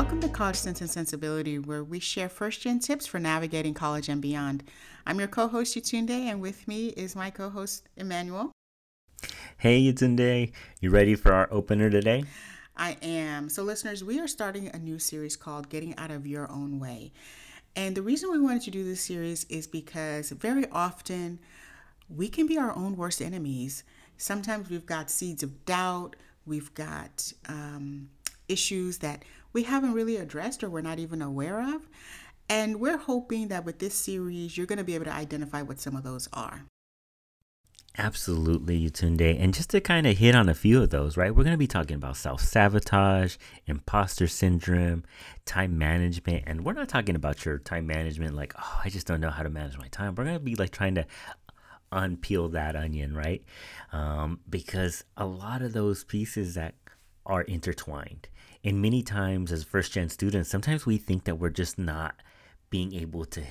Welcome to College Sense and Sensibility, where we share first gen tips for navigating college and beyond. I'm your co host, Yetunde, and with me is my co host, Emmanuel. Hey, Yetunde. You ready for our opener today? I am. So, listeners, we are starting a new series called Getting Out of Your Own Way. And the reason we wanted to do this series is because very often we can be our own worst enemies. Sometimes we've got seeds of doubt, we've got um, issues that we haven't really addressed or we're not even aware of. And we're hoping that with this series, you're going to be able to identify what some of those are. Absolutely, Yetunde. And just to kind of hit on a few of those, right? We're going to be talking about self sabotage, imposter syndrome, time management. And we're not talking about your time management like, oh, I just don't know how to manage my time. We're going to be like trying to unpeel that onion, right? Um, because a lot of those pieces that are intertwined. And many times, as first gen students, sometimes we think that we're just not being able to,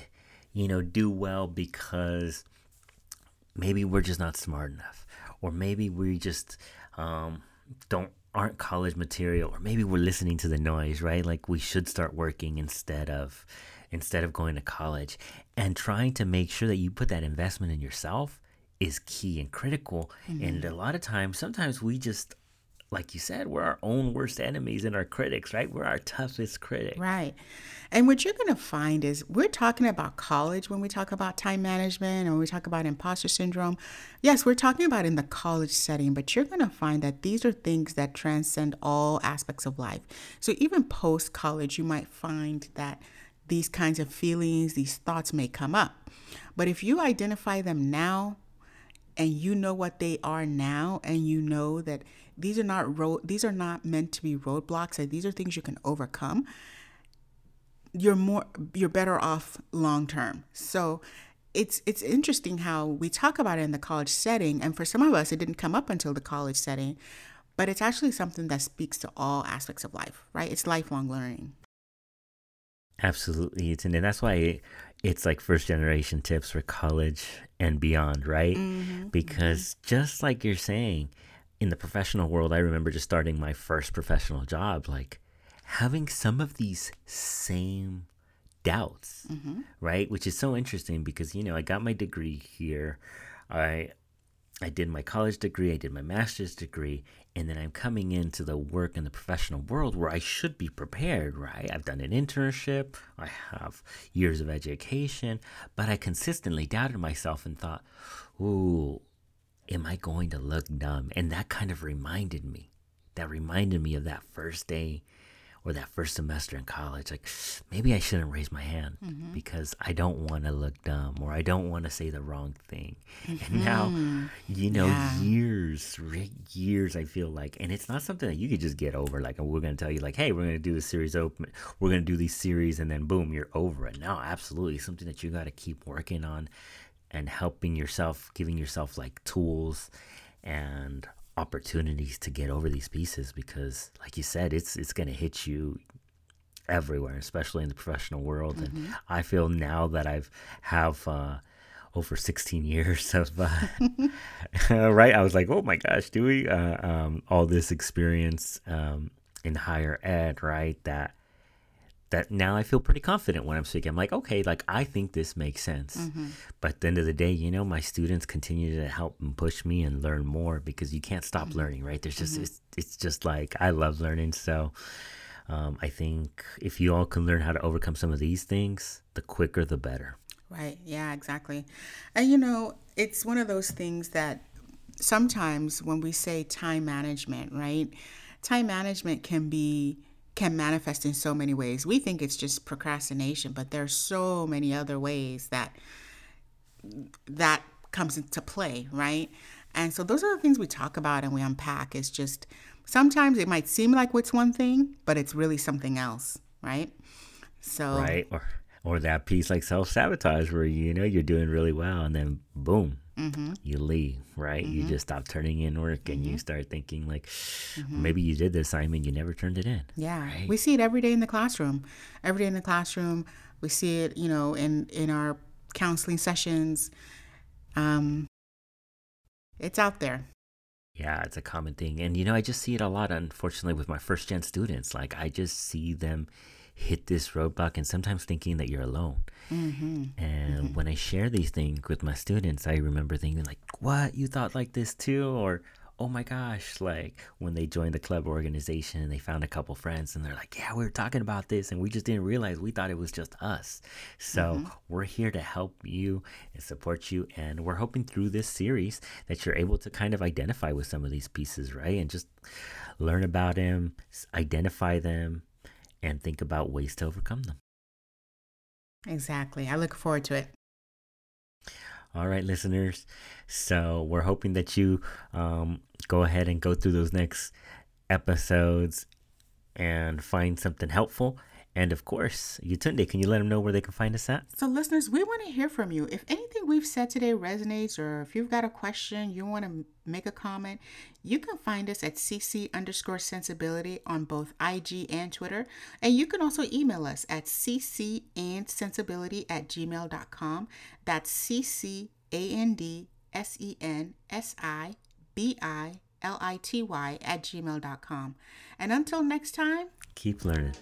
you know, do well because maybe we're just not smart enough, or maybe we just um, don't aren't college material, or maybe we're listening to the noise, right? Like we should start working instead of instead of going to college, and trying to make sure that you put that investment in yourself is key and critical. Mm-hmm. And a lot of times, sometimes we just like you said, we're our own worst enemies and our critics, right? We're our toughest critic. Right. And what you're going to find is we're talking about college when we talk about time management and when we talk about imposter syndrome. Yes, we're talking about in the college setting, but you're going to find that these are things that transcend all aspects of life. So even post college, you might find that these kinds of feelings, these thoughts may come up. But if you identify them now, and you know what they are now and you know that these are not road these are not meant to be roadblocks and these are things you can overcome you're more you're better off long term so it's it's interesting how we talk about it in the college setting and for some of us it didn't come up until the college setting but it's actually something that speaks to all aspects of life right? It's lifelong learning. Absolutely it's and that's why it's like first generation tips for college and beyond right mm-hmm, because mm-hmm. just like you're saying in the professional world, I remember just starting my first professional job, like having some of these same doubts, mm-hmm. right? Which is so interesting because you know I got my degree here, I I did my college degree, I did my master's degree, and then I'm coming into the work in the professional world where I should be prepared, right? I've done an internship, I have years of education, but I consistently doubted myself and thought, ooh, am I going to look dumb? And that kind of reminded me. That reminded me of that first day or that first semester in college. Like, maybe I shouldn't raise my hand mm-hmm. because I don't want to look dumb or I don't want to say the wrong thing. Mm-hmm. And now, you know, yeah. years, years, I feel like, and it's not something that you could just get over. Like, we're going to tell you, like, hey, we're going to do the series open, we're going to do these series, and then boom, you're over it. No, absolutely. Something that you got to keep working on and helping yourself, giving yourself like tools and opportunities to get over these pieces because like you said it's it's going to hit you everywhere especially in the professional world mm-hmm. and i feel now that i've have uh, over 16 years of uh, right i was like oh my gosh do we uh, um, all this experience um, in higher ed right that that now I feel pretty confident when I'm speaking. I'm like, okay, like I think this makes sense. Mm-hmm. But at the end of the day, you know, my students continue to help and push me and learn more because you can't stop mm-hmm. learning, right? There's just mm-hmm. it's, it's just like I love learning. So um, I think if you all can learn how to overcome some of these things, the quicker the better. Right. Yeah. Exactly. And you know, it's one of those things that sometimes when we say time management, right? Time management can be can manifest in so many ways. We think it's just procrastination, but there's so many other ways that that comes into play, right? And so those are the things we talk about and we unpack. It's just sometimes it might seem like it's one thing, but it's really something else, right? So right, or or that piece like self sabotage where you know you're doing really well and then boom, mm-hmm. you leave, right? Mm-hmm. You just stop turning in work and mm-hmm. you start thinking like mm-hmm. maybe you did the assignment, you never turned it in. Yeah. Right? We see it every day in the classroom. Every day in the classroom. We see it, you know, in, in our counseling sessions. Um, it's out there. Yeah, it's a common thing. And, you know, I just see it a lot, unfortunately, with my first gen students. Like, I just see them hit this roadblock and sometimes thinking that you're alone. Mm-hmm. And mm-hmm. when I share these things with my students, I remember thinking, like, what? You thought like this too? Or, oh my gosh, like when they joined the club organization and they found a couple friends and they're like, yeah, we were talking about this and we just didn't realize we thought it was just us. So mm-hmm. we're here to help you and support you. And we're hoping through this series that you're able to kind of identify with some of these pieces, right? And just learn about them, identify them, and think about ways to overcome them. Exactly. I look forward to it. All right, listeners. So we're hoping that you um, go ahead and go through those next episodes and find something helpful. And of course, Yetunde, can you let them know where they can find us at? So, listeners, we want to hear from you. If anything we've said today resonates, or if you've got a question, you want to make a comment, you can find us at cc underscore sensibility on both IG and Twitter. And you can also email us at cc and sensibility at gmail.com. That's cc a n d s e n s i b i l i t y at gmail.com. And until next time, keep learning.